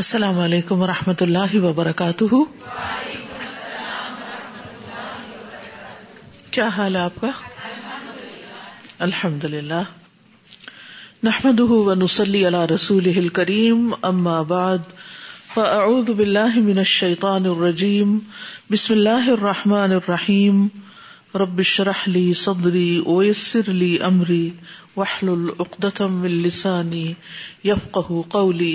السلام علیکم و رحمۃ اللہ وبرکاتہ کیا حال ہے آپ کا الحمد للہ نحمد نسلی رسول کریم ام آباد الشیطان الرجیم بسم اللہ الرحمٰن الرحیم ربرحلی صدری اویسر علی عمری وحل العقدم السانی یفق قولی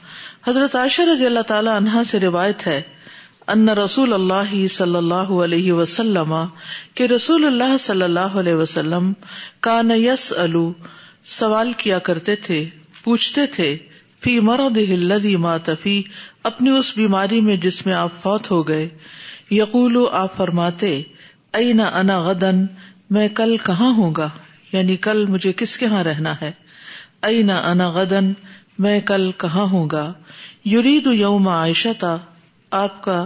حضرت عائشہ رضی اللہ تعالی عنہ سے روایت ہے ان رسول اللہ صلی اللہ علیہ وسلم کہ رسول اللہ صلی اللہ علیہ وسلم کا نیس الو سوال کیا کرتے تھے پوچھتے تھے فی ہلدی ماتفی اپنی اس بیماری میں جس میں آپ فوت ہو گئے یقول آپ فرماتے عی نہ غدن میں کل کہاں ہوں گا یعنی کل مجھے کس کے ہاں رہنا ہے انا غدن میں کل کہاں ہوں گا یورید یوم عائشہ تھا آپ کا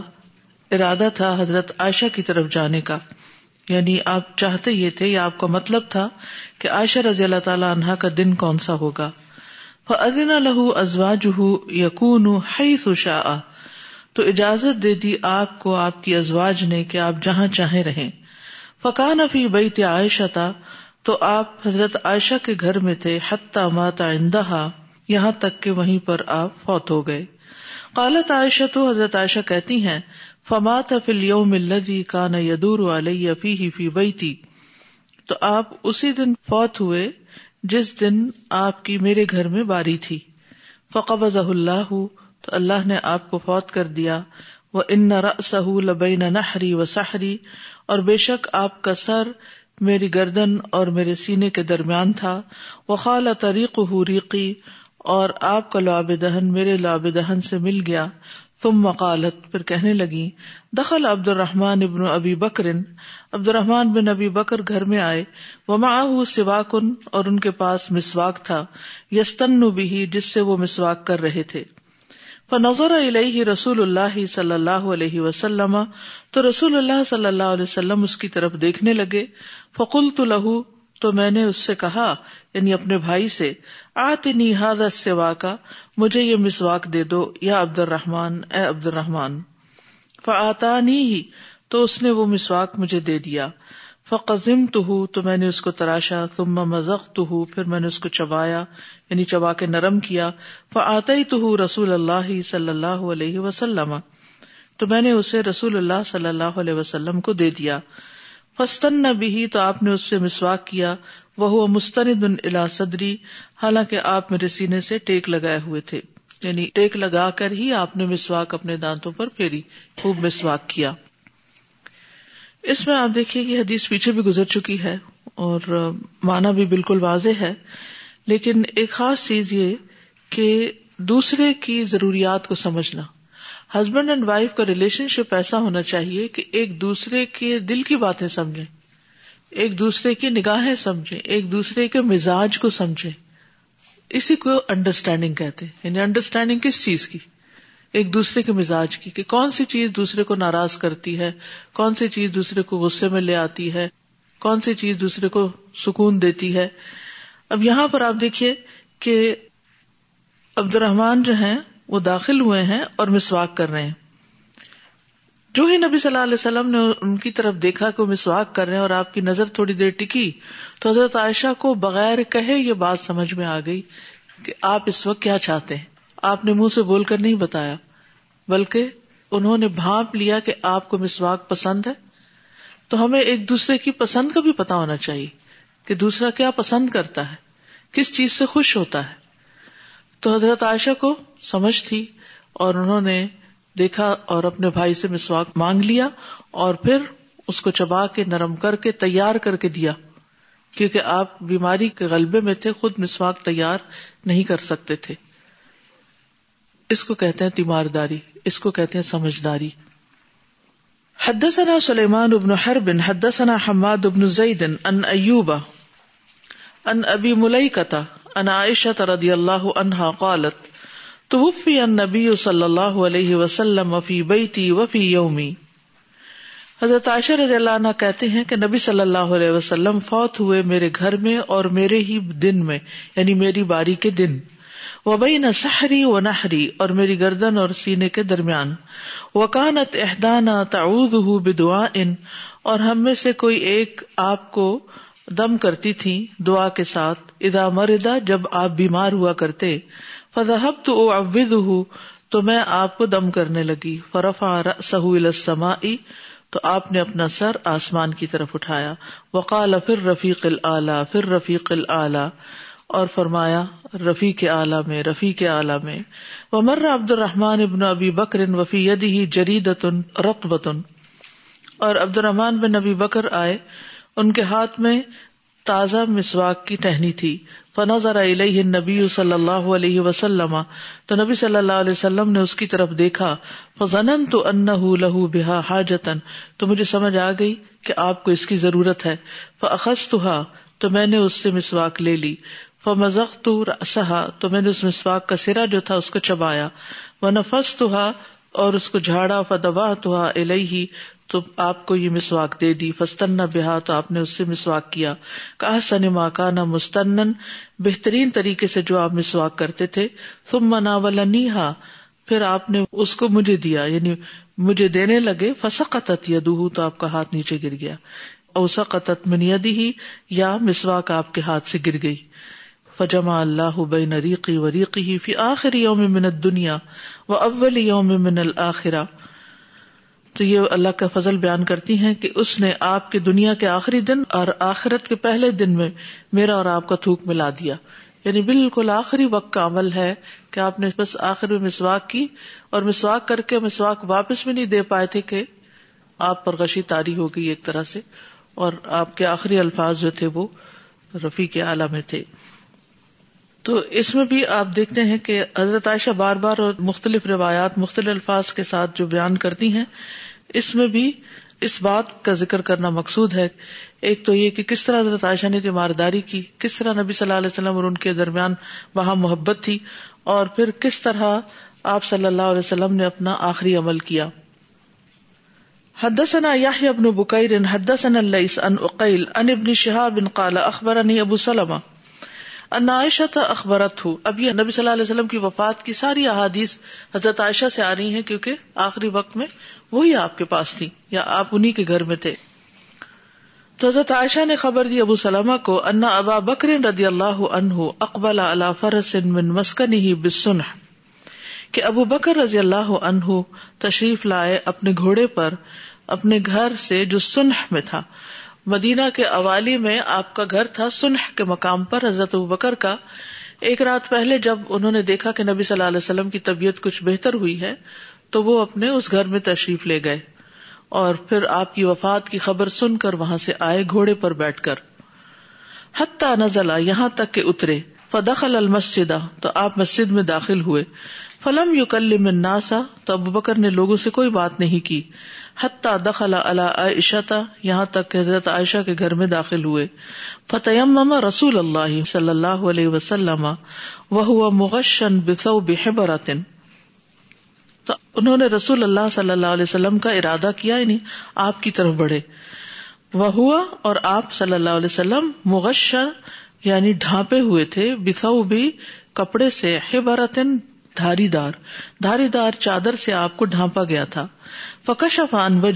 ارادہ تھا حضرت عائشہ کی طرف جانے کا یعنی آپ چاہتے یہ تھے یا آپ کا مطلب تھا کہ عائشہ رضی اللہ تعالی عنہا کا دن کون سا ہوگا لہ ازواج یقون یون سوشا تو اجازت دے دی آپ کو آپ کی ازواج نے کہ آپ جہاں چاہے رہے فقان فی بیت عائشہ تھا تو آپ حضرت عائشہ کے گھر میں تھے حتما ماتا اندہا یہاں تک کہ وہیں پر آپ فوت ہو گئے قالت عائشہ تو حضرت عائشہ کہتی ہیں فمات فل یوم کا کان یدور بیتی تو آپ اسی دن فوت ہوئے جس دن آپ کی میرے گھر میں باری تھی فقبضہ اللہ تو اللہ نے آپ کو فوت کر دیا وہ ان سہ لبئی نہری و اور بے شک آپ کا سر میری گردن اور میرے سینے کے درمیان تھا وہ خالہ طریق اور آپ کا لاب دہن میرے لاب دہن سے مل گیا تم مقالت کہنے لگی دخل عبد ابن ابی بکر گھر میں آئے وما سوا کن اور ان کے پاس مسواک تھا یستن بھی جس سے وہ مسواک کر رہے تھے علیہ رسول اللہ صلی اللہ علیہ وسلم تو رسول اللہ صلی اللہ علیہ وسلم اس کی طرف دیکھنے لگے فکل تو لہو تو میں نے اس سے کہا یعنی اپنے بھائی سے آتی سوا کا مجھے یہ مسواک دے دو یا عبد الرحمان اے عبد الرحمان فعتا ہی تو اس نے وہ مسواک مجھے دے دیا فقزم تو ہوں تو میں نے اس کو تراشا تم مزق تو ہوں پھر میں نے اس کو چبایا یعنی چبا کے نرم کیا ہی تو ہوں رسول اللہ صلی اللہ علیہ وسلم تو میں نے اسے رسول اللہ صلی اللہ علیہ وسلم کو دے دیا فستن نہ بھی تو آپ نے اس سے مسواک کیا وہ مستند صدری حالانکہ آپ میرے سینے سے ٹیک لگائے ہوئے تھے یعنی ٹیک لگا کر ہی آپ نے مسواک اپنے دانتوں پر پھیری خوب مسواک کیا اس میں آپ دیکھیے حدیث پیچھے بھی گزر چکی ہے اور مانا بھی بالکل واضح ہے لیکن ایک خاص چیز یہ کہ دوسرے کی ضروریات کو سمجھنا ہسبینڈ اینڈ وائف کا ریلیشن شپ ایسا ہونا چاہیے کہ ایک دوسرے کے دل کی باتیں سمجھے ایک دوسرے کی نگاہیں سمجھے ایک دوسرے کے مزاج کو سمجھے اسی کو انڈرسٹینڈنگ کہتے ہیں یعنی انڈرسٹینڈنگ کس چیز کی ایک دوسرے کے مزاج کی کہ کون سی چیز دوسرے کو ناراض کرتی ہے کون سی چیز دوسرے کو غصے میں لے آتی ہے کون سی چیز دوسرے کو سکون دیتی ہے اب یہاں پر آپ دیکھیے کہ عبد الرحمان جو ہیں وہ داخل ہوئے ہیں اور مسواک کر رہے ہیں جو ہی نبی صلی اللہ علیہ وسلم نے ان کی طرف دیکھا کہ وہ مسواک کر رہے ہیں اور آپ کی نظر تھوڑی دیر ٹکی تو حضرت عائشہ کو بغیر کہے یہ بات سمجھ میں آ گئی کہ آپ اس وقت کیا چاہتے ہیں آپ نے منہ سے بول کر نہیں بتایا بلکہ انہوں نے بھاپ لیا کہ آپ کو مسواک پسند ہے تو ہمیں ایک دوسرے کی پسند کا بھی پتا ہونا چاہیے کہ دوسرا کیا پسند کرتا ہے کس چیز سے خوش ہوتا ہے تو حضرت عائشہ کو سمجھ تھی اور انہوں نے دیکھا اور اپنے بھائی سے مسواک مانگ لیا اور پھر اس کو چبا کے نرم کر کے تیار کر کے دیا کیونکہ آپ بیماری کے غلبے میں تھے خود مسواک تیار نہیں کر سکتے تھے اس کو کہتے ہیں تیمار داری اس کو کہتے ہیں سمجھداری حدثنا سلیمان ابن حرب حدثنا حماد ابن زیدن ان ایوبا ان ابی ملئی کتا النبی صلی اللہ علیہ فوت ہوئے میرے گھر میں اور میرے ہی دن میں یعنی میری باری کے دن و بہ سحری و نہری اور میری گردن اور سینے کے درمیان وکانت احدانہ تعوظ ہُو ان اور ہم میں سے کوئی ایک آپ کو دم کرتی تھی دعا کے ساتھ ادا مر ادا جب آپ بیمار ہوا کرتے فضحب تو اوز ہوں تو میں آپ کو دم کرنے لگی فرف سہول سما تو آپ نے اپنا سر آسمان کی طرف اٹھایا وقال پھر رفیق العلی العلی پھر رفیق اور فرمایا رفیع کے اعلی میں رفیع کے اعلیٰ میں وہ مر عبد الرحمان ابن ابی بکر وفی عیدی جرید رق اور عبد الرحمان بن ابی بکر آئے ان کے ہاتھ میں تازہ مسواک کی ٹہنی تھی فنا ذرا نبی صلی اللہ علیہ وسلم تو نبی صلی اللہ علیہ وسلم نے اس کی طرف دیکھا فضن تو ان لہو ہا جتن تو مجھے سمجھ آ گئی کہ آپ کو اس کی ضرورت ہے فخص تو ہا تو میں نے اس سے مسواک لے لی ف مزخا تو میں نے اس مسواک کا سرا جو تھا اس کو چبایا وہ نفس تو ہا اور جھاڑا فدبا دبا تو تو آپ کو یہ مسواک دے دی فستن تو آپ نے اس سے مسواک کیا کہا کہاں نہ مستن بہترین طریقے سے جو آپ مسواک کرتے تھے تم منا والا نہیں پھر آپ نے اس کو مجھے دیا یعنی مجھے دینے لگے فسا یا تو آپ کا ہاتھ نیچے گر گیا اوسا قطت من یادی ہی یا مسواک آپ کے ہاتھ سے گر گئی فجما اللہ بین نریقی وریقی آخری یوم من دنیا و اول یوم من آخرا تو یہ اللہ کا فضل بیان کرتی ہیں کہ اس نے آپ کی دنیا کے آخری دن اور آخرت کے پہلے دن میں میرا اور آپ کا تھوک ملا دیا یعنی بالکل آخری وقت کا عمل ہے کہ آپ نے بس آخر میں مسواک کی اور مسواک کر کے مسواک واپس بھی نہیں دے پائے تھے کہ آپ پر غشی تاری ہو گئی ایک طرح سے اور آپ کے آخری الفاظ جو تھے وہ رفیع کے عالم میں تھے تو اس میں بھی آپ دیکھتے ہیں کہ حضرت عائشہ بار بار اور مختلف روایات مختلف الفاظ کے ساتھ جو بیان کرتی ہیں اس میں بھی اس بات کا ذکر کرنا مقصود ہے ایک تو یہ کہ کس طرح حضرت عائشہ نے تیمارداری کی کس طرح نبی صلی اللہ علیہ وسلم اور ان کے درمیان وہاں محبت تھی اور پھر کس طرح آپ صلی اللہ علیہ وسلم نے اپنا آخری عمل کیا حدثنا بن حدثنا ابن عن حدیل عن ابن قال اخبرني ابو سلمہ ہو اب یہ نبی صلی اللہ علیہ وسلم کی وفات کی ساری احادیث حضرت عائشہ سے آ رہی ہے کیونکہ آخری وقت میں وہی آپ کے پاس تھی یا آپ انہیں کے گھر میں تھے تو حضرت عائشہ نے خبر دی ابو سلم کو انا ابا بکر رضی اللہ عنہ اقبال اللہ فرس من مسکن ہی کہ ابو بکر رضی اللہ عنہ تشریف لائے اپنے گھوڑے پر اپنے گھر سے جو سنح میں تھا مدینہ کے اوالی میں آپ کا گھر تھا سنح کے مقام پر حضرت بکر کا ایک رات پہلے جب انہوں نے دیکھا کہ نبی صلی اللہ علیہ وسلم کی طبیعت کچھ بہتر ہوئی ہے تو وہ اپنے اس گھر میں تشریف لے گئے اور پھر آپ کی وفات کی خبر سن کر وہاں سے آئے گھوڑے پر بیٹھ کر حتیٰ نزلہ یہاں تک کے اترے فدخل المسجدہ تو آپ مسجد میں داخل ہوئے فلم یو کل میں ناسا تو اب بکر نے لوگوں سے کوئی بات نہیں کی حتہ دخلا اللہ اشاتا یہاں تک حضرت عائشہ کے گھر میں داخل ہوئے فتح رسول اللہ صلی اللہ علیہ وسلم وہ مغشن تو انہوں نے رسول اللہ صلی اللہ علیہ وسلم کا ارادہ کیا یعنی آپ کی طرف بڑھے وہ ہوا اور آپ صلی اللہ علیہ وسلم مغشر یعنی ڈھانپے ہوئے تھے بسو بھی کپڑے سے حراتین دھاری دار دھاری دار چادر سے آپ کو ڈھانپا گیا تھا فکش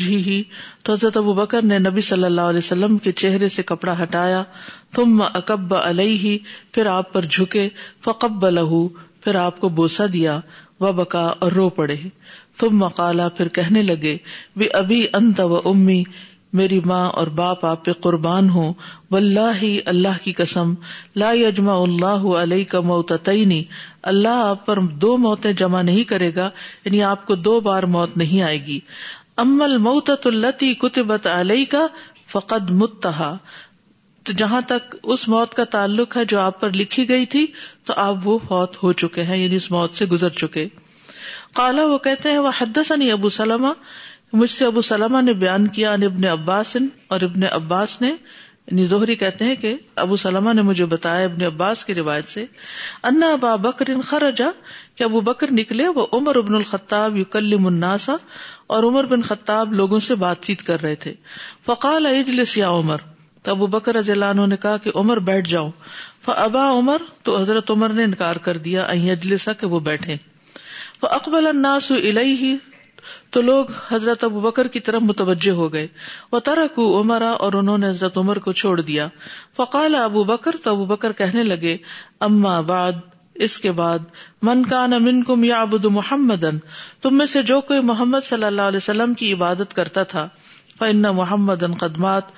ہی تو حضرت ابو بکر نے نبی صلی اللہ علیہ وسلم کے چہرے سے کپڑا ہٹایا تم اکب علیہ ہی پھر آپ پر جھکے فقب لہو پھر آپ کو بوسا دیا و بکا اور رو پڑے تم مکالا پھر کہنے لگے ابھی انت و امی میری ماں اور باپ آپ پہ قربان ہو واللہ اللہ کی قسم لا یجما اللہ علیہ کا موت اللہ آپ پر دو موتیں جمع نہیں کرے گا یعنی آپ کو دو بار موت نہیں آئے گی امل موت التی کتبت علیہ کا فقد متحا تو جہاں تک اس موت کا تعلق ہے جو آپ پر لکھی گئی تھی تو آپ وہ فوت ہو چکے ہیں یعنی اس موت سے گزر چکے کالا وہ کہتے ہیں وہ حدس ابو سلمہ مجھ سے ابو سلمہ نے بیان کیا ان ابن عباس اور ابن عباس نے یعنی کہتے ہیں کہ ابو سلمہ نے مجھے بتایا ابن عباس کی روایت سے انا ابا بکر خرجا کہ ابو بکر نکلے وہ عمر ابن الخطاب یوکلی مناسا اور عمر بن خطاب لوگوں سے بات چیت کر رہے تھے فقال اجلس یا عمر تو ابو بکر رضی اللہ عنہ نے کہا کہ عمر بیٹھ جاؤ فابا عمر تو حضرت عمر نے انکار کر دیا اجلسا کہ وہ بیٹھے اقبال الناس ہی تو لوگ حضرت ابو بکر کی طرف متوجہ ہو گئے و ترک عمرا اور انہوں نے حضرت عمر کو چھوڑ دیا فقال ابو بکر تو ابو بکر کہنے لگے اما باد اس کے بعد من کم یا محمد تم میں سے جو کوئی محمد صلی اللہ علیہ وسلم کی عبادت کرتا تھا محمد ان محمد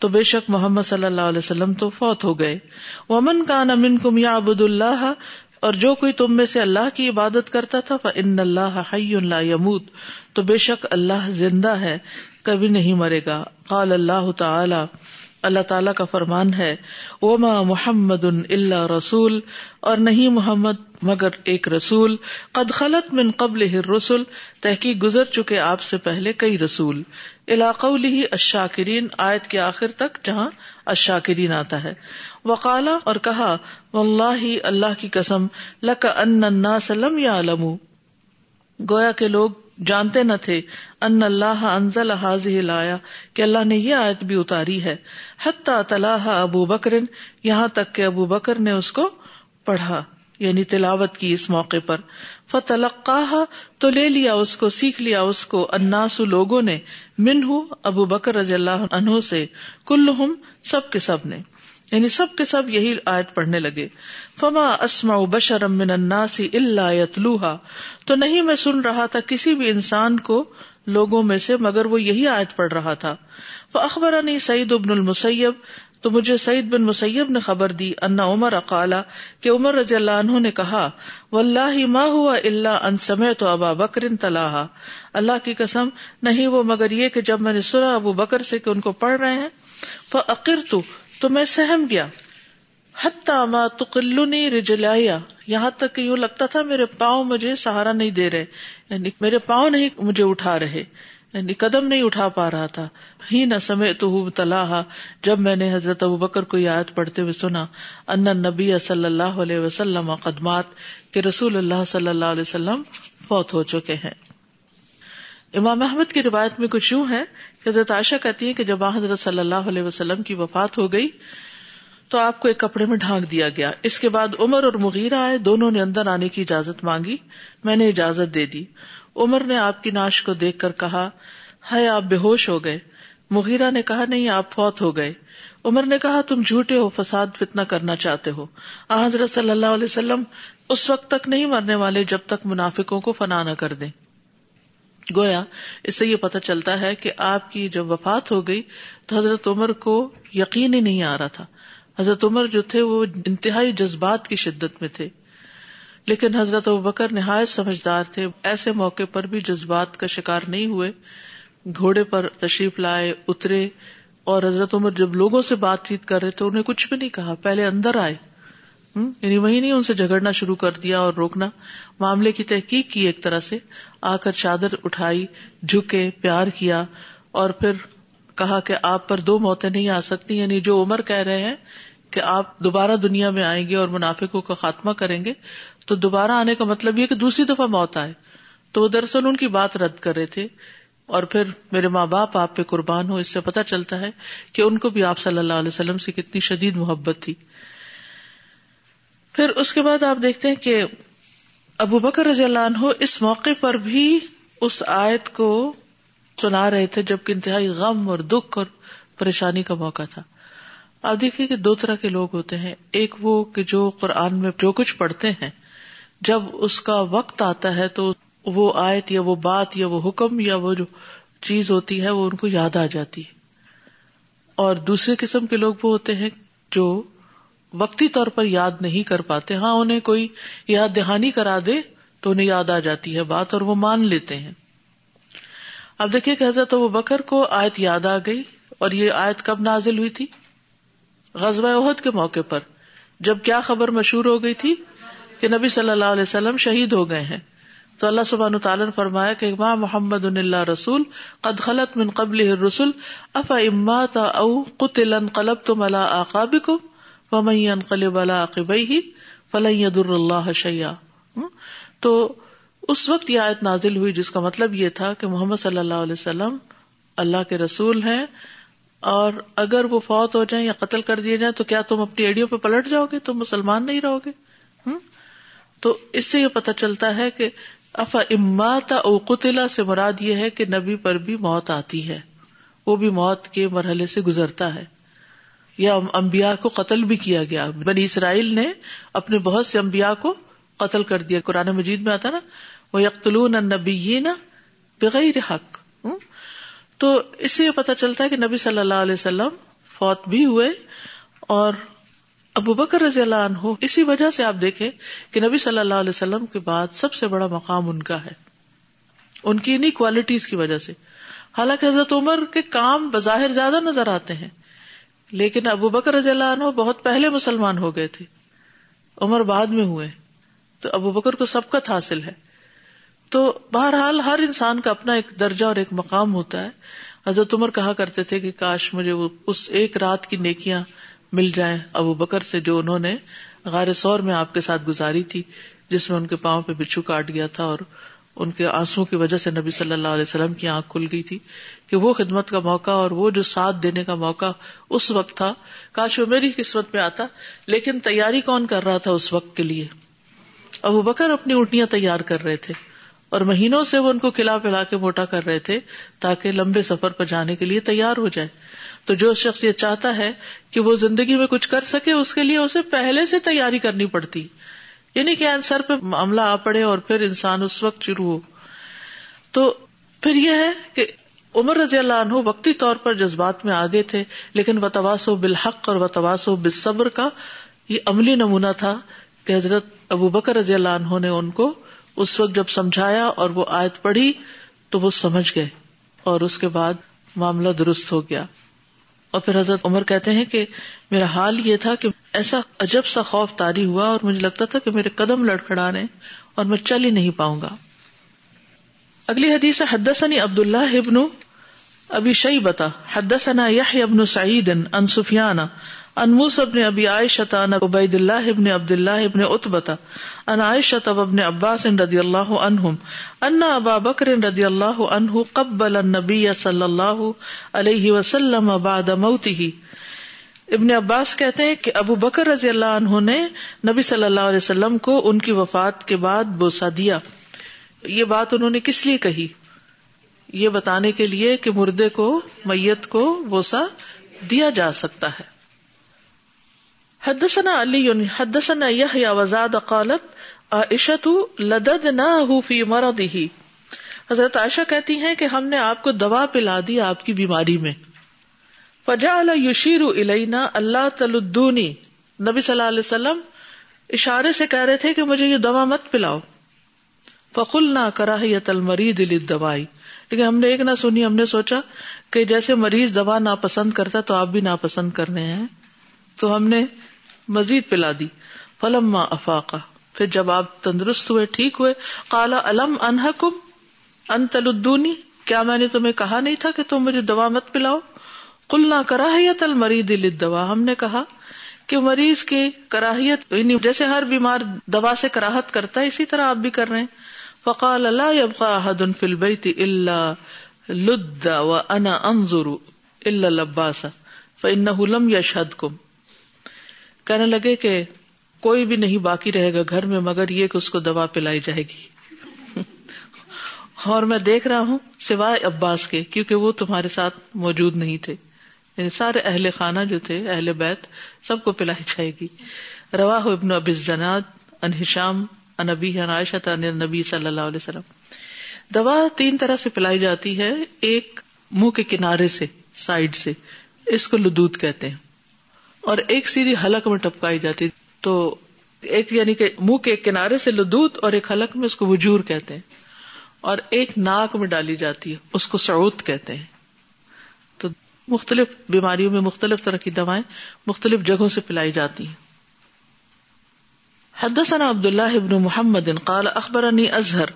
تو بے شک محمد صلی اللہ علیہ وسلم تو فوت ہو گئے وہ من کان امن کم یا اللہ اور جو کوئی تم میں سے اللہ کی عبادت کرتا تھا فن اللہ اللہ حی یمود تو بے شک اللہ زندہ ہے کبھی نہیں مرے گا قال اللہ تعالی اللہ تعالیٰ کا فرمان ہے وما محمد ان اللہ رسول اور نہیں محمد مگر ایک رسول قد خلط من قبل رسول تحقیق گزر چکے آپ سے پہلے کئی رسول علاقہ اشاکرین آیت کے آخر تک جہاں اشاکرین آتا ہے وقالا اور کہا واللہ اللہ اللہ کی قسم لک ان سلم یا گویا کے لوگ جانتے نہ تھے ان اللہ انزل حاض لایا کہ اللہ نے یہ آیت بھی اتاری ہے طلح ابو بکر یہاں تک کہ ابو بکر نے اس کو پڑھا یعنی تلاوت کی اس موقع پر فتلقاہ تو لے لیا اس کو سیکھ لیا اس کو اناسو لوگوں نے منہ ابو بکر رضی اللہ عنہ سے کل سب کے سب نے یعنی سب کے سب یہی آیت پڑھنے لگے فما اسما شرماسی اللہ تو نہیں میں سن رہا تھا کسی بھی انسان کو لوگوں میں سے مگر وہ یہی آیت پڑھ رہا تھا وہ اخبر تو مجھے سعید بن مسیب نے خبر دی انا عمر اقالا کہ عمر رضی اللہ عنہ نے کہا واللہ ہی ہوا اللہ ان سمے تو ابا بکر تلاحا اللہ کی قسم نہیں وہ مگر یہ کہ جب میں نے سنا ابو بکر سے کہ ان کو پڑھ رہے ہیں وہ تو تو میں سہم گیا حتا ما تقلنی رجلایا یہاں تک کہ یوں لگتا تھا میرے پاؤں مجھے سہارا نہیں دے رہے یعنی میرے پاؤں نہیں مجھے اٹھا رہے یعنی قدم نہیں اٹھا پا رہا تھا ہی نہ سمے تو جب میں نے حضرت ابو بکر کو یاد پڑھتے ہوئے سنا ان نبی صلی اللہ علیہ وسلم قدمات کے رسول اللہ صلی اللہ علیہ وسلم فوت ہو چکے ہیں امام احمد کی روایت میں کچھ یوں ہے حضرت عائشہ کہتی ہے کہ جب حضرت صلی اللہ علیہ وسلم کی وفات ہو گئی تو آپ کو ایک کپڑے میں ڈھانک دیا گیا اس کے بعد عمر اور مغیرہ آئے دونوں نے اندر آنے کی اجازت مانگی میں نے اجازت دے دی عمر نے آپ کی ناش کو دیکھ کر کہا ہے آپ بے ہوش ہو گئے مغیرہ نے کہا نہیں آپ فوت ہو گئے عمر نے کہا تم جھوٹے ہو فساد فتنا کرنا چاہتے ہو حضرت صلی اللہ علیہ وسلم اس وقت تک نہیں مرنے والے جب تک منافقوں کو فنا نہ کر دیں گویا اس سے یہ پتہ چلتا ہے کہ آپ کی جب وفات ہو گئی تو حضرت عمر کو یقین ہی نہیں آ رہا تھا حضرت عمر جو تھے وہ انتہائی جذبات کی شدت میں تھے لیکن حضرت بکر نہایت سمجھدار تھے ایسے موقع پر بھی جذبات کا شکار نہیں ہوئے گھوڑے پر تشریف لائے اترے اور حضرت عمر جب لوگوں سے بات چیت کر رہے تھے انہیں کچھ بھی نہیں کہا پہلے اندر آئے یعنی وہی نہیں ان سے جھگڑنا شروع کر دیا اور روکنا معاملے کی تحقیق کی ایک طرح سے آ کر چادر اٹھائی جھکے پیار کیا اور پھر کہا کہ آپ پر دو موتیں نہیں آ سکتی یعنی جو عمر کہہ رہے ہیں کہ آپ دوبارہ دنیا میں آئیں گے اور منافقوں کا خاتمہ کریں گے تو دوبارہ آنے کا مطلب یہ کہ دوسری دفعہ موت آئے تو وہ دراصل ان کی بات رد کر رہے تھے اور پھر میرے ماں باپ آپ پہ قربان ہو اس سے پتا چلتا ہے کہ ان کو بھی آپ صلی اللہ علیہ وسلم سے کتنی شدید محبت تھی پھر اس کے بعد آپ دیکھتے ہیں کہ ابو بکر رضی اللہ عنہ اس موقع پر بھی اس آیت کو سنا رہے تھے جبکہ انتہائی غم اور دکھ اور پریشانی کا موقع تھا آپ دیکھیں کہ دو طرح کے لوگ ہوتے ہیں ایک وہ کہ جو قرآن میں جو کچھ پڑھتے ہیں جب اس کا وقت آتا ہے تو وہ آیت یا وہ بات یا وہ حکم یا وہ جو چیز ہوتی ہے وہ ان کو یاد آ جاتی ہے اور دوسرے قسم کے لوگ وہ ہوتے ہیں جو وقتی طور پر یاد نہیں کر پاتے ہاں انہیں کوئی یاد دہانی کرا دے تو انہیں یاد آ جاتی ہے بات اور وہ مان لیتے ہیں اب دیکھیے کہ حضرت ابو بکر کو آیت یاد آ گئی اور یہ آیت کب نازل ہوئی تھی غزب کے موقع پر جب کیا خبر مشہور ہو گئی تھی کہ نبی صلی اللہ علیہ وسلم شہید ہو گئے ہیں تو اللہ سبحان تعالیٰ نے فرمایا کہ ماں محمد ان اللہ رسول قد خلط من قبل رسول اف اما تا او قطل قلب تم اللہ آقاب کو فمئی انقل والا ہی فلئی در اللہ شیا تو اس وقت یہ آیت نازل ہوئی جس کا مطلب یہ تھا کہ محمد صلی اللہ علیہ وسلم اللہ کے رسول ہیں اور اگر وہ فوت ہو جائیں یا قتل کر دیے جائیں تو کیا تم اپنی ایڈیوں پہ پلٹ جاؤ گے تم مسلمان نہیں رہو گے ہوں تو اس سے یہ پتہ چلتا ہے کہ اف امات او قطلا سے مراد یہ ہے کہ نبی پر بھی موت آتی ہے وہ بھی موت کے مرحلے سے گزرتا ہے یا امبیا کو قتل بھی کیا گیا بنی اسرائیل نے اپنے بہت سے امبیا کو قتل کر دیا قرآن مجید میں آتا نا وہ یقتلون نبی بغیر حق تو اس سے یہ پتا چلتا ہے کہ نبی صلی اللہ علیہ وسلم فوت بھی ہوئے اور ابو بکر رضی اللہ عنہ اسی وجہ سے آپ دیکھیں کہ نبی صلی اللہ علیہ وسلم کے بعد سب سے بڑا مقام ان کا ہے ان کی انہیں کوالٹیز کی وجہ سے حالانکہ حضرت عمر کے کام بظاہر زیادہ نظر آتے ہیں لیکن ابو بکر رضی اللہ عنہ بہت پہلے مسلمان ہو گئے تھے عمر بعد میں ہوئے تو ابو بکر کو سبقت حاصل ہے تو بہرحال ہر انسان کا اپنا ایک درجہ اور ایک مقام ہوتا ہے حضرت عمر کہا کرتے تھے کہ کاش مجھے وہ اس ایک رات کی نیکیاں مل جائیں ابو بکر سے جو انہوں نے غار سور میں آپ کے ساتھ گزاری تھی جس میں ان کے پاؤں پہ بچھو کاٹ گیا تھا اور ان کے آنسو کی وجہ سے نبی صلی اللہ علیہ وسلم کی آنکھ کھل گئی تھی کہ وہ خدمت کا موقع اور وہ جو ساتھ دینے کا موقع اس وقت تھا کاش وہ میری قسمت میں آتا لیکن تیاری کون کر رہا تھا اس وقت کے لیے اب وہ بکر اپنی اٹیاں تیار کر رہے تھے اور مہینوں سے وہ ان کو کلا پلا کے موٹا کر رہے تھے تاکہ لمبے سفر پر جانے کے لیے تیار ہو جائے تو جو شخص یہ چاہتا ہے کہ وہ زندگی میں کچھ کر سکے اس کے لیے اسے پہلے سے تیاری کرنی پڑتی یعنی کہ آنسر پہ معاملہ آ پڑے اور پھر انسان اس وقت شروع ہو تو پھر یہ ہے کہ عمر رضی اللہ عنہ وقتی طور پر جذبات میں آگے تھے لیکن وتواس و بالحق اور وتواس و بصبر کا یہ عملی نمونہ تھا کہ حضرت ابو بکر رضی اللہ عنہ نے ان کو اس وقت جب سمجھایا اور وہ آیت پڑھی تو وہ سمجھ گئے اور اس کے بعد معاملہ درست ہو گیا اور پھر حضرت عمر کہتے ہیں کہ میرا حال یہ تھا کہ ایسا عجب سا خوف تاری ہوا اور مجھے لگتا تھا کہ میرے قدم لڑکھڑا رہے اور میں چل ہی نہیں پاؤں گا اگلی حدیث حدثنی عبد اللہ ابھی شعی بتا حدثنا یحیی ابن سعید ان سفیان ان موسی ابن ابی عائشہ ان عبید اللہ ابن عبد اللہ ابن عتبہ ان عائشہ ابن عباس رضی اللہ عنہم ان ابا بکر رضی اللہ عنہ قبل النبی صلی اللہ علیہ وسلم بعد موته ابن عباس کہتے ہیں کہ ابو بکر رضی اللہ عنہ نے نبی صلی اللہ علیہ وسلم کو ان کی وفات کے بعد بوسا دیا یہ بات انہوں نے کس لیے کہی یہ بتانے کے لیے کہ مردے کو میت کو بوسا دیا جا سکتا ہے حدثنا علی حدثنا یحیٰ وزاد قالت فی حضرت عائشہ کہتی ہیں کہ ہم نے آپ کو دوا پلا دی آپ کی بیماری میں الینا اللہ تلدونی نبی صلی اللہ علیہ وسلم اشارے سے کہہ رہے تھے کہ مجھے یہ دوا مت پلاؤ فقل نہ کرا المرید دوائی لیکن ہم نے ایک نہ سنی ہم نے سوچا کہ جیسے مریض دوا ناپسند کرتا تو آپ بھی ناپسند کر رہے ہیں تو ہم نے مزید پلا دی فلم افاقہ پھر جب آپ تندرست ہوئے ٹھیک ہوئے کالا الم انحکم تلدونی کیا میں نے تمہیں کہا نہیں تھا کہ تم مجھے دوا مت پلاؤ کل نہ کراہیت المری دوا ہم نے کہا کہ مریض کی کراہیت یعنی جیسے ہر بیمار دوا سے کراہت کرتا ہے اسی طرح آپ بھی کر رہے ہیں فقال لا يبقى احد في البيت الا لد وانا انظر الا لباسا فانه لم يشهدكم کہنے لگے کہ کوئی بھی نہیں باقی رہے گا گھر میں مگر یہ کہ اس کو دوا پلائی جائے گی اور میں دیکھ رہا ہوں سوائے عباس کے کیونکہ وہ تمہارے ساتھ موجود نہیں تھے یعنی سارے اہل خانہ جو تھے اہل بیت سب کو پلائی جائے گی رواہ ابن ابزنات انہشام نبی عائشہ نبی صلی اللہ علیہ وسلم دوا تین طرح سے پلائی جاتی ہے ایک منہ کے کنارے سے سائڈ سے اس کو لدوت کہتے ہیں اور ایک سیدھی حلق میں ٹپکائی جاتی تو ایک یعنی کہ منہ کے کنارے سے لدوت اور ایک حلق میں اس کو وجور کہتے ہیں اور ایک ناک میں ڈالی جاتی ہے اس کو سعود کہتے ہیں تو مختلف بیماریوں میں مختلف طرح کی دوائیں مختلف جگہوں سے پلائی جاتی ہیں حدثنا عبد الله بن محمد قال اخبرني ازهر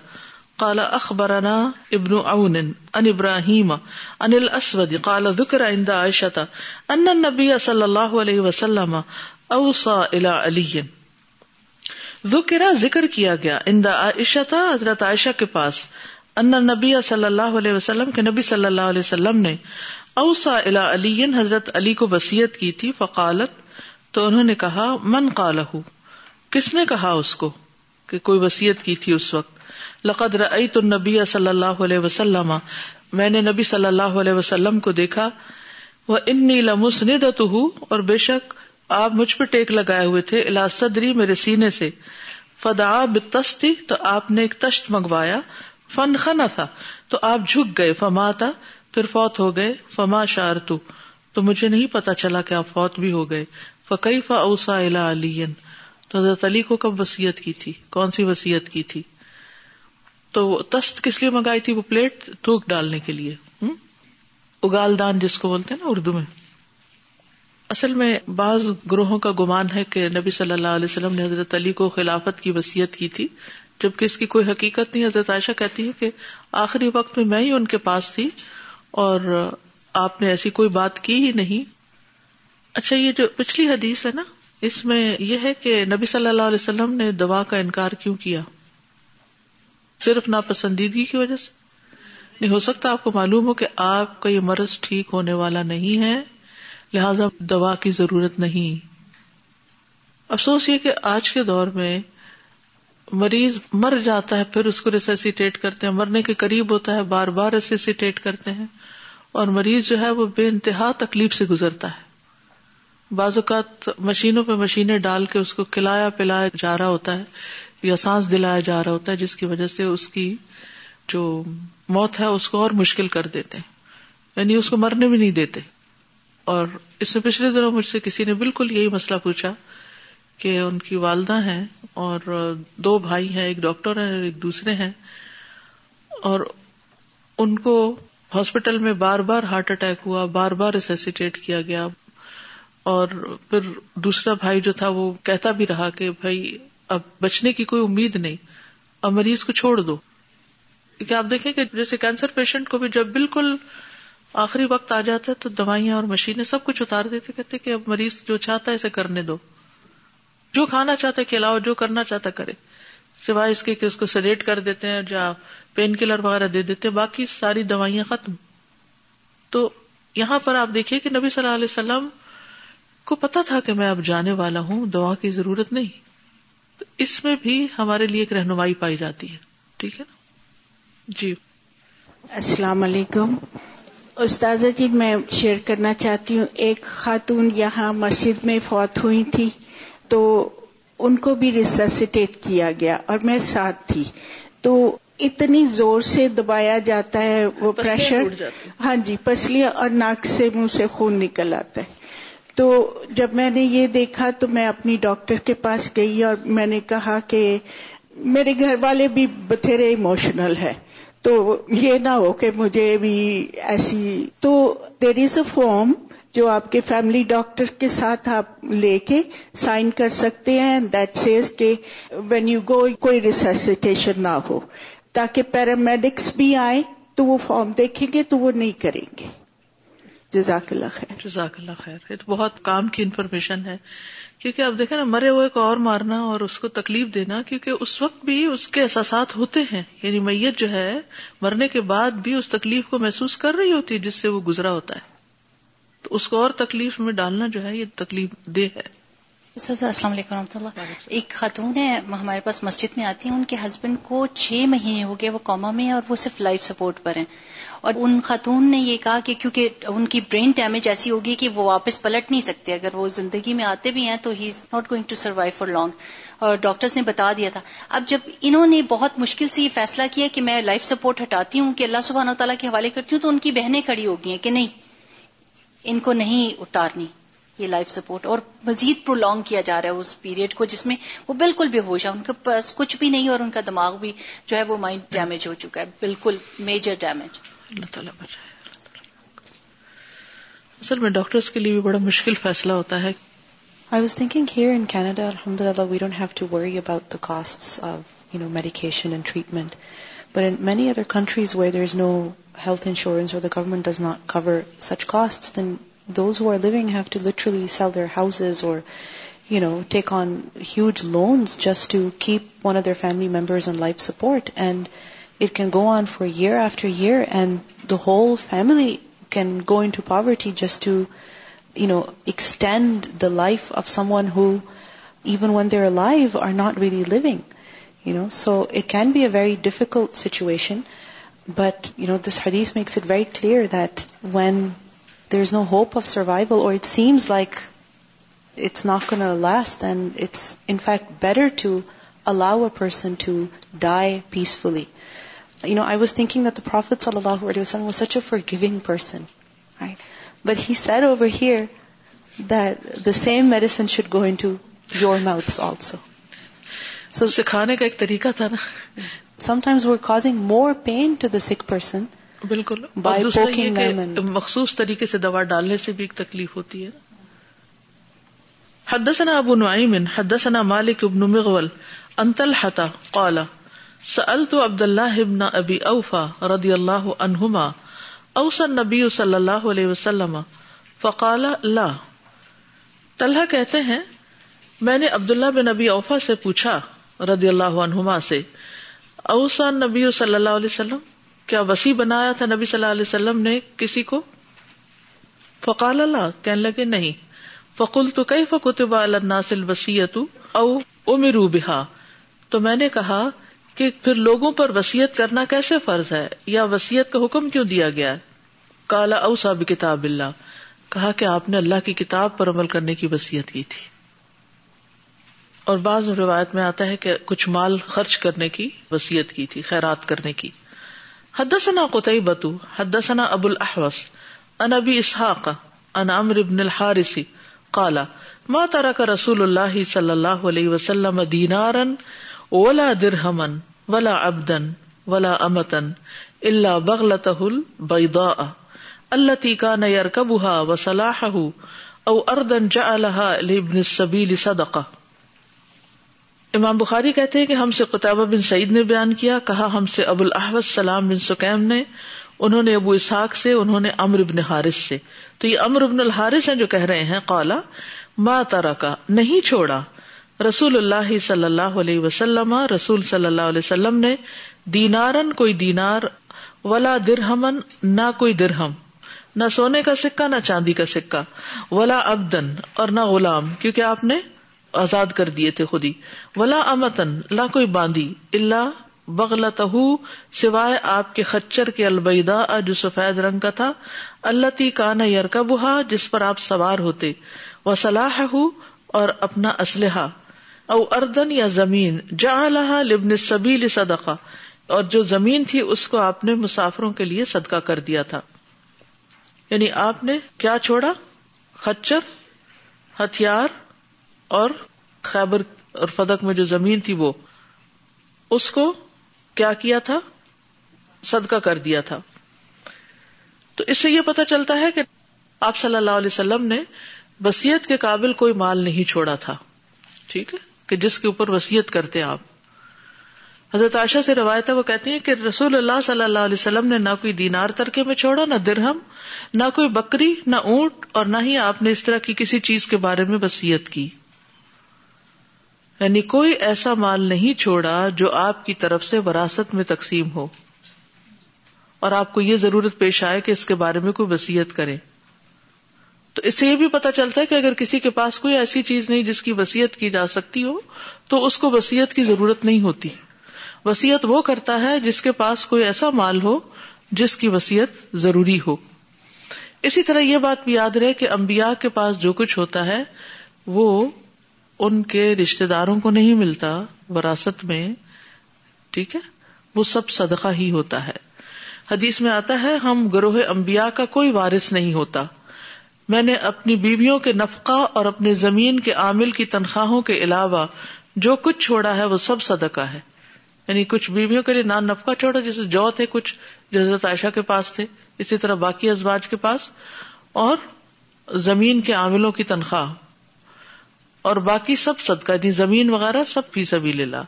قال اخبرنا ابن عون ابراہیم کالا عائشہ صلی اللہ علیہ ذکر کیا گیا عائشہ تھا حضرت عائشہ کے پاس ان نبی صلی اللہ علیہ وسلم کے نبی صلی اللہ علیہ وسلم نے اوسا الا علی حضرت علی کو وسیعت کی تھی فقالت تو انہوں نے کہا من قالہ کس نے کہا اس کو کہ کوئی وسیعت کی تھی اس وقت لقد رئی تو نبی صلی اللہ علیہ وسلم میں نے نبی صلی اللہ علیہ وسلم کو دیکھا وہ ہوں اور بے شک آپ مجھ پہ ٹیک لگائے ہوئے تھے صدری میرے سینے سے فدا بتستی تو آپ نے ایک تشت منگوایا فن خنا تھا تو آپ جھک گئے فما تھا پھر فوت ہو گئے فما شار تو مجھے نہیں پتا چلا کہ آپ فوت بھی ہو گئے فقی فاس علی تو حضرت علی کو کب وسیعت کی تھی کون سی وسیعت کی تھی تو تست کس لیے منگائی تھی وہ پلیٹ تھوک ڈالنے کے لیے اگال دان جس کو بولتے ہیں نا اردو میں اصل میں بعض گروہوں کا گمان ہے کہ نبی صلی اللہ علیہ وسلم نے حضرت علی کو خلافت کی وسیعت کی تھی جبکہ اس کی کوئی حقیقت نہیں حضرت عائشہ کہتی ہے کہ آخری وقت میں میں ہی ان کے پاس تھی اور آپ نے ایسی کوئی بات کی ہی نہیں اچھا یہ جو پچھلی حدیث ہے نا اس میں یہ ہے کہ نبی صلی اللہ علیہ وسلم نے دوا کا انکار کیوں کیا صرف ناپسندیدگی کی وجہ سے نہیں ہو سکتا آپ کو معلوم ہو کہ آپ کا یہ مرض ٹھیک ہونے والا نہیں ہے لہذا دوا کی ضرورت نہیں افسوس یہ کہ آج کے دور میں مریض مر جاتا ہے پھر اس کو ریسیسیٹیٹ کرتے ہیں مرنے کے قریب ہوتا ہے بار بار ریسیسیٹیٹ کرتے ہیں اور مریض جو ہے وہ بے انتہا تکلیف سے گزرتا ہے بعض اوقات مشینوں پہ مشینیں ڈال کے اس کو کھلایا پلایا جا رہا ہوتا ہے یا سانس دلایا جا رہا ہوتا ہے جس کی وجہ سے اس کی جو موت ہے اس کو اور مشکل کر دیتے ہیں یعنی اس کو مرنے بھی نہیں دیتے اور اس میں پچھلے دنوں مجھ سے کسی نے بالکل یہی مسئلہ پوچھا کہ ان کی والدہ ہیں اور دو بھائی ہیں ایک ڈاکٹر ہیں اور ایک دوسرے ہیں اور ان کو ہاسپٹل میں بار بار ہارٹ اٹیک ہوا بار بار ریسیسیٹیٹ کیا گیا اور پھر دوسرا بھائی جو تھا وہ کہتا بھی رہا کہ بھائی اب بچنے کی کوئی امید نہیں اب مریض کو چھوڑ دو کیونکہ آپ دیکھیں کہ جیسے کینسر پیشنٹ کو بھی جب بالکل آخری وقت آ جاتا ہے تو دوائیاں اور مشینیں سب کچھ اتار دیتے کہتے کہ اب مریض جو چاہتا ہے اسے کرنے دو جو کھانا چاہتا ہے کھلاؤ جو کرنا چاہتا کرے سوائے اس کے کہ اس کو سلیٹ کر دیتے ہیں یا پین کلر وغیرہ دے دیتے ہیں باقی ساری دوائیاں ختم تو یہاں پر آپ دیکھیے کہ نبی صلی اللہ علیہ وسلم کو پتا تھا کہ میں اب جانے والا ہوں دعا کی ضرورت نہیں اس میں بھی ہمارے لیے ایک رہنمائی پائی جاتی ہے ٹھیک ہے نا جی السلام علیکم استاذہ جی میں شیئر کرنا چاہتی ہوں ایک خاتون یہاں مسجد میں فوت ہوئی تھی تو ان کو بھی ریسسیٹیٹ کیا گیا اور میں ساتھ تھی تو اتنی زور سے دبایا جاتا ہے وہ پریشر ہاں جی پسلیاں اور ناک سے منہ سے خون نکل آتا ہے تو جب میں نے یہ دیکھا تو میں اپنی ڈاکٹر کے پاس گئی اور میں نے کہا کہ میرے گھر والے بھی بتھیرے ایموشنل ہے تو یہ نہ ہو کہ مجھے بھی ایسی تو دیر از اے فارم جو آپ کے فیملی ڈاکٹر کے ساتھ آپ لے کے سائن کر سکتے ہیں دیٹ سیز کہ وین یو گو کوئی ریسیسیٹیشن نہ ہو تاکہ پیرامیڈکس بھی آئیں تو وہ فارم دیکھیں گے تو وہ نہیں کریں گے جزاک اللہ خیر جزاک اللہ خیر یہ تو بہت کام کی انفارمیشن ہے کیونکہ آپ دیکھیں نا مرے ہوئے کو اور مارنا اور اس کو تکلیف دینا کیونکہ اس وقت بھی اس کے احساسات ہوتے ہیں یعنی میت جو ہے مرنے کے بعد بھی اس تکلیف کو محسوس کر رہی ہوتی ہے جس سے وہ گزرا ہوتا ہے تو اس کو اور تکلیف میں ڈالنا جو ہے یہ تکلیف دہ ہے السلام علیکم رحمۃ اللہ ایک خاتون ہے ہمارے پاس مسجد میں آتی ہیں ان کے ہسبینڈ کو چھ مہینے ہو گئے وہ قوما میں اور وہ صرف لائف سپورٹ پر ہیں اور ان خاتون نے یہ کہا کہ کیونکہ ان کی برین ڈیمیج ایسی ہوگی کہ وہ واپس پلٹ نہیں سکتے اگر وہ زندگی میں آتے بھی ہیں تو he is not going to survive for long اور ڈاکٹرز نے بتا دیا تھا اب جب انہوں نے بہت مشکل سے یہ فیصلہ کیا کہ میں لائف سپورٹ ہٹاتی ہوں کہ اللہ سبحانہ و تعالیٰ کے حوالے کرتی ہوں تو ان کی بہنیں کھڑی ہیں کہ نہیں ان کو نہیں اتارنی یہ لائف سپورٹ اور مزید پرولونگ کیا جا رہا ہے اس پیریڈ کو جس میں وہ بالکل بے ہوش ہے ان کے پاس کچھ بھی نہیں اور ان کا دماغ بھی جو ہے وہ مائنڈ ڈیمیج ہو چکا ہے بالکل میجر ڈیمیج اللہ اصل میں کے لیے بھی بڑا مشکل فیصلہ ہوتا ہے الحمد للہ وی ہیلتھ پرس اور Those who are living have to literally sell their houses or, take on huge loans just to keep one of their family members on life support. And it can go on for year after year, and the whole family can go into poverty just to, extend the life of someone who, even when they're alive, are not really living. So it can be a very difficult situation. But, this hadith makes it very clear that when there is no hope of survival better to allow a person to die peacefully but he same medicine should also میلسو سکھانے کا ایک طریقہ تھا نا sometimes were causing more pain to the sick person بالکل مخصوص طریقے سے دوا ڈالنے سے بھی ایک تکلیف ہوتی ہے حد ثنا ابو نعیم حد مالک ابن ابن مغول انتل حتا عبد الله ردی اللہ النبي صلی اللہ علیہ وسلم فقال اللہ طلحہ کہتے ہیں میں نے عبد اللہ بن نبی اوفا سے پوچھا ردی اللہ عنہما سے اوسا نبی صلی اللہ علیہ وسلم کیا وسیع بنایا تھا نبی صلی اللہ علیہ وسلم نے کسی کو فقال اللہ کہنے لگے نہیں فقول تو کئی فکو تب وسیعت او او بہا تو میں نے کہا کہ پھر لوگوں پر وسیعت کرنا کیسے فرض ہے یا وسیعت کا حکم کیوں دیا گیا کالا او صاحب کتاب اللہ کہا کہ آپ نے اللہ کی کتاب پر عمل کرنے کی وسیعت کی تھی اور بعض روایت میں آتا ہے کہ کچھ مال خرچ کرنے کی وسیعت کی تھی خیرات کرنے کی حدثنا قتيبه حدثنا ابو الاحوص انا ابي اسحاق انا عمر بن الحارس قال ما ترك رسول الله صلى الله عليه وسلم دينارا ولا درهما ولا عبدا ولا امتا الا بغلته البيضاء التي كان يركبها وصلاحه او ارضا جعلها لابن السبيل صدقه امام بخاری کہتے ہیں کہ ہم سے بن سعید نے بیان کیا کہا ہم سے ابو الحب سلام بن سکیم نے انہوں نے ابو اسحاق سے انہوں نے امر امر ابن ابن حارث سے تو یہ الحارث ہیں ہیں جو کہہ رہے ما نہیں چھوڑا رسول اللہ صلی اللہ علیہ وسلم رسول صلی اللہ علیہ وسلم نے دینارن کوئی دینار ولا درہمن نہ کوئی درہم نہ سونے کا سکہ نہ چاندی کا سکہ ولا ابدن اور نہ غلام کیونکہ آپ نے آزاد کر دیے تھے خود ہی ولا امتن لا کوئی باندھی اللہ بغل آپ کے خچر کے البیدا جو سفید رنگ کا تھا اللہ البیدہ یارکا بہا جس پر آپ سوار ہوتے وہ سلاح اور اپنا اسلحہ او اردن یا زمین جا لبن سبیل صدقہ اور جو زمین تھی اس کو آپ نے مسافروں کے لیے صدقہ کر دیا تھا یعنی آپ نے کیا چھوڑا خچر ہتھیار اور خیبر اور فدق میں جو زمین تھی وہ اس کو کیا کیا تھا صدقہ کر دیا تھا تو اس سے یہ پتا چلتا ہے کہ آپ صلی اللہ علیہ وسلم نے وسیعت کے قابل کوئی مال نہیں چھوڑا تھا ٹھیک ہے کہ جس کے اوپر وسیعت کرتے آپ حضرت عاشا سے روایت وہ کہتی ہیں کہ رسول اللہ صلی اللہ علیہ وسلم نے نہ کوئی دینار ترکے میں چھوڑا نہ درہم نہ کوئی بکری نہ اونٹ اور نہ ہی آپ نے اس طرح کی کسی چیز کے بارے میں وسیعت کی یعنی کوئی ایسا مال نہیں چھوڑا جو آپ کی طرف سے وراثت میں تقسیم ہو اور آپ کو یہ ضرورت پیش آئے کہ اس کے بارے میں کوئی وسیعت کرے تو اس سے یہ بھی پتا چلتا ہے کہ اگر کسی کے پاس کوئی ایسی چیز نہیں جس کی وسیعت کی جا سکتی ہو تو اس کو وسیعت کی ضرورت نہیں ہوتی وسیعت وہ کرتا ہے جس کے پاس کوئی ایسا مال ہو جس کی وسیعت ضروری ہو اسی طرح یہ بات بھی یاد رہے کہ امبیا کے پاس جو کچھ ہوتا ہے وہ ان کے رشتے داروں کو نہیں ملتا وراثت میں ٹھیک ہے وہ سب صدقہ ہی ہوتا ہے حدیث میں آتا ہے ہم گروہ امبیا کا کوئی وارث نہیں ہوتا میں نے اپنی بیویوں کے نفقہ اور اپنے زمین کے عامل کی تنخواہوں کے علاوہ جو کچھ چھوڑا ہے وہ سب صدقہ ہے یعنی کچھ بیویوں کے لیے نان نفقہ چھوڑا جیسے جو تھے کچھ جزرت عائشہ کے پاس تھے اسی طرح باقی ازباج کے پاس اور زمین کے عاملوں کی تنخواہ اور باقی سب صدقہ دی یعنی زمین وغیرہ سب فی سبیل لے لا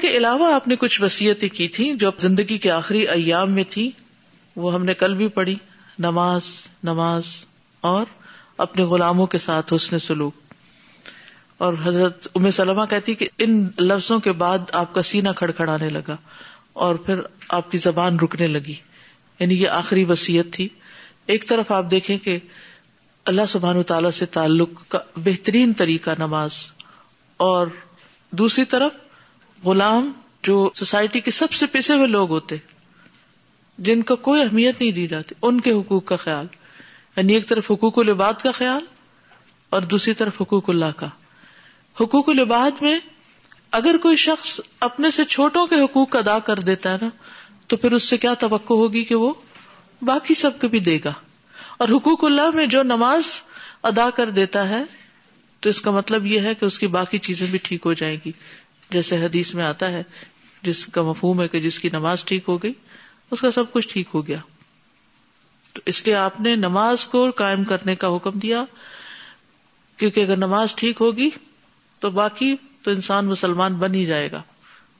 کے علاوہ آپ نے کچھ وصیتیں کی تھیں جو زندگی کے آخری ایام میں تھی وہ ہم نے کل بھی پڑھی نماز نماز اور اپنے غلاموں کے ساتھ حسن سلوک اور حضرت امر سلم کہتی کہ ان لفظوں کے بعد آپ کا سینہ کھڑکھڑانے لگا اور پھر آپ کی زبان رکنے لگی یعنی یہ آخری وصیت تھی ایک طرف آپ دیکھیں کہ اللہ سبحان تعالی سے تعلق کا بہترین طریقہ نماز اور دوسری طرف غلام جو سوسائٹی کے سب سے پیسے ہوئے لوگ ہوتے جن کو کوئی اہمیت نہیں دی جاتی ان کے حقوق کا خیال یعنی ایک طرف حقوق العباد کا خیال اور دوسری طرف حقوق اللہ کا حقوق العباد میں اگر کوئی شخص اپنے سے چھوٹوں کے حقوق ادا کر دیتا ہے نا تو پھر اس سے کیا توقع ہوگی کہ وہ باقی سب کو بھی دے گا اور حقوق اللہ میں جو نماز ادا کر دیتا ہے تو اس کا مطلب یہ ہے کہ اس کی باقی چیزیں بھی ٹھیک ہو جائیں گی جیسے حدیث میں آتا ہے جس کا مفہوم ہے کہ جس کی نماز ٹھیک ہو گئی اس کا سب کچھ ٹھیک ہو گیا تو اس لیے آپ نے نماز کو قائم کرنے کا حکم دیا کیونکہ اگر نماز ٹھیک ہوگی تو باقی تو انسان مسلمان بن ہی جائے گا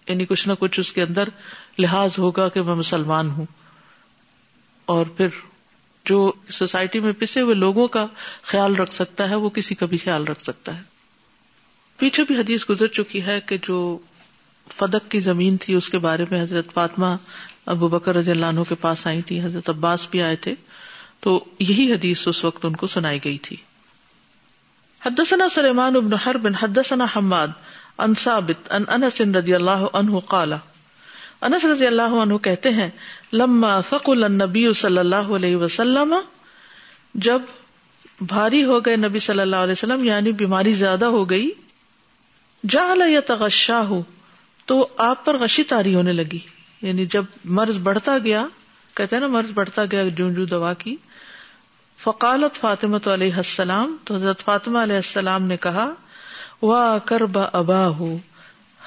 یعنی کچھ نہ کچھ اس کے اندر لحاظ ہوگا کہ میں مسلمان ہوں اور پھر جو سوسائٹی میں پسے ہوئے لوگوں کا خیال رکھ سکتا ہے وہ کسی کا بھی خیال رکھ سکتا ہے پیچھے بھی حدیث گزر چکی ہے کہ جو فدق کی زمین تھی اس کے بارے میں حضرت فاطمہ ابو بکر رضی اللہ عنہ کے پاس آئی تھی حضرت عباس بھی آئے تھے تو یہی حدیث اس وقت ان کو سنائی گئی تھی حدثنا سلیمان ابن حرب حدثنا حماد ان ان ثابت انس انس رضی رضی اللہ اللہ عنہ عنہ قال کہتے ہیں لما فق النبی صلی اللہ علیہ وسلم جب بھاری ہو گئے نبی صلی اللہ علیہ وسلم یعنی بیماری زیادہ ہو گئی جا تو آپ پر غشی تاری ہونے لگی یعنی جب مرض بڑھتا گیا کہتے ہیں نا مرض بڑھتا گیا جون جو دوا کی فقالت فاطمت علیہ السلام تو حضرت فاطمہ علیہ السلام نے کہا واہ کر با ابا ہو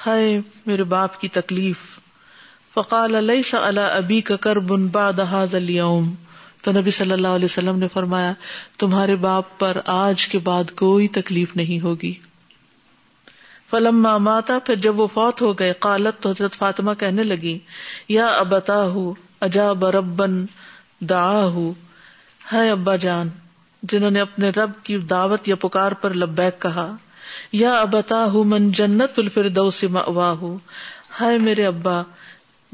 ہائے میرے باپ کی تکلیف فقال علیہ اللہ ابی کا کر بن با داؤ تو نبی صلی اللہ علیہ وسلم نے فرمایا تمہارے باپ پر آج کے بعد کوئی تکلیف نہیں ہوگی فلما ماتا پھر جب وہ فوت ہو گئے قالت تو حضرت فاطمہ کہنے لگی یا ابتا ہو اجا بربن دا ہو ہے ابا جان جنہوں نے اپنے رب کی دعوت یا پکار پر لبیک کہا یا ابتا ہوں من جنت الفردوس دو سے ہائے میرے ابا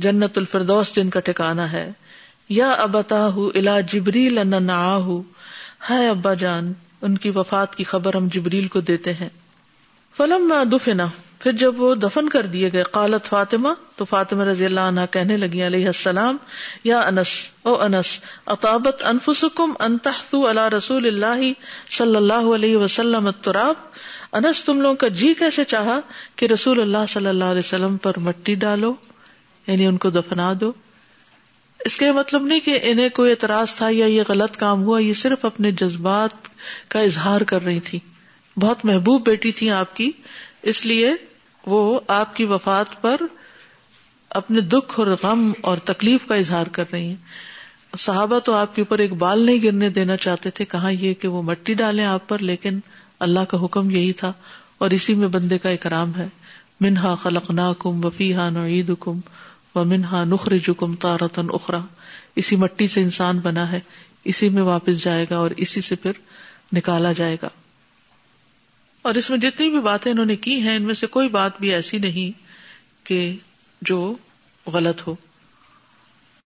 جنت الفردوس جن کا ٹھکانا ہے یا ابتا الا جبریل جبریل ابا جان ان کی وفات کی خبر ہم جبریل کو دیتے ہیں فلم دفنا پھر جب وہ دفن کر دیے گئے قالت فاطمہ تو فاطمہ رضی اللہ عنہ کہنے لگی علیہ السلام یا انس او انس اطابت انفسکم ان علی رسول اللہ صلی اللہ علیہ وسلم التراب انس تم لوگوں کا جی کیسے چاہا کہ رسول اللہ صلی اللہ علیہ وسلم پر مٹی ڈالو یعنی ان کو دفنا دو اس کا مطلب نہیں کہ انہیں کوئی اعتراض تھا یا یہ غلط کام ہوا یہ صرف اپنے جذبات کا اظہار کر رہی تھی بہت محبوب بیٹی تھی آپ کی اس لیے وہ آپ کی وفات پر اپنے دکھ اور غم اور تکلیف کا اظہار کر رہی ہیں صحابہ تو آپ کے اوپر ایک بال نہیں گرنے دینا چاہتے تھے کہاں یہ کہ وہ مٹی ڈالیں آپ پر لیکن اللہ کا حکم یہی تھا اور اسی میں بندے کا اکرام ہے منہا خلقنا کم وفی ہا منہا نخر کم تارتن اخرا اسی مٹی سے انسان بنا ہے اسی میں واپس جائے گا اور اسی سے پھر نکالا جائے گا اور اس میں جتنی بھی باتیں انہوں نے کی ہیں ان میں سے کوئی بات بھی ایسی نہیں کہ جو غلط ہو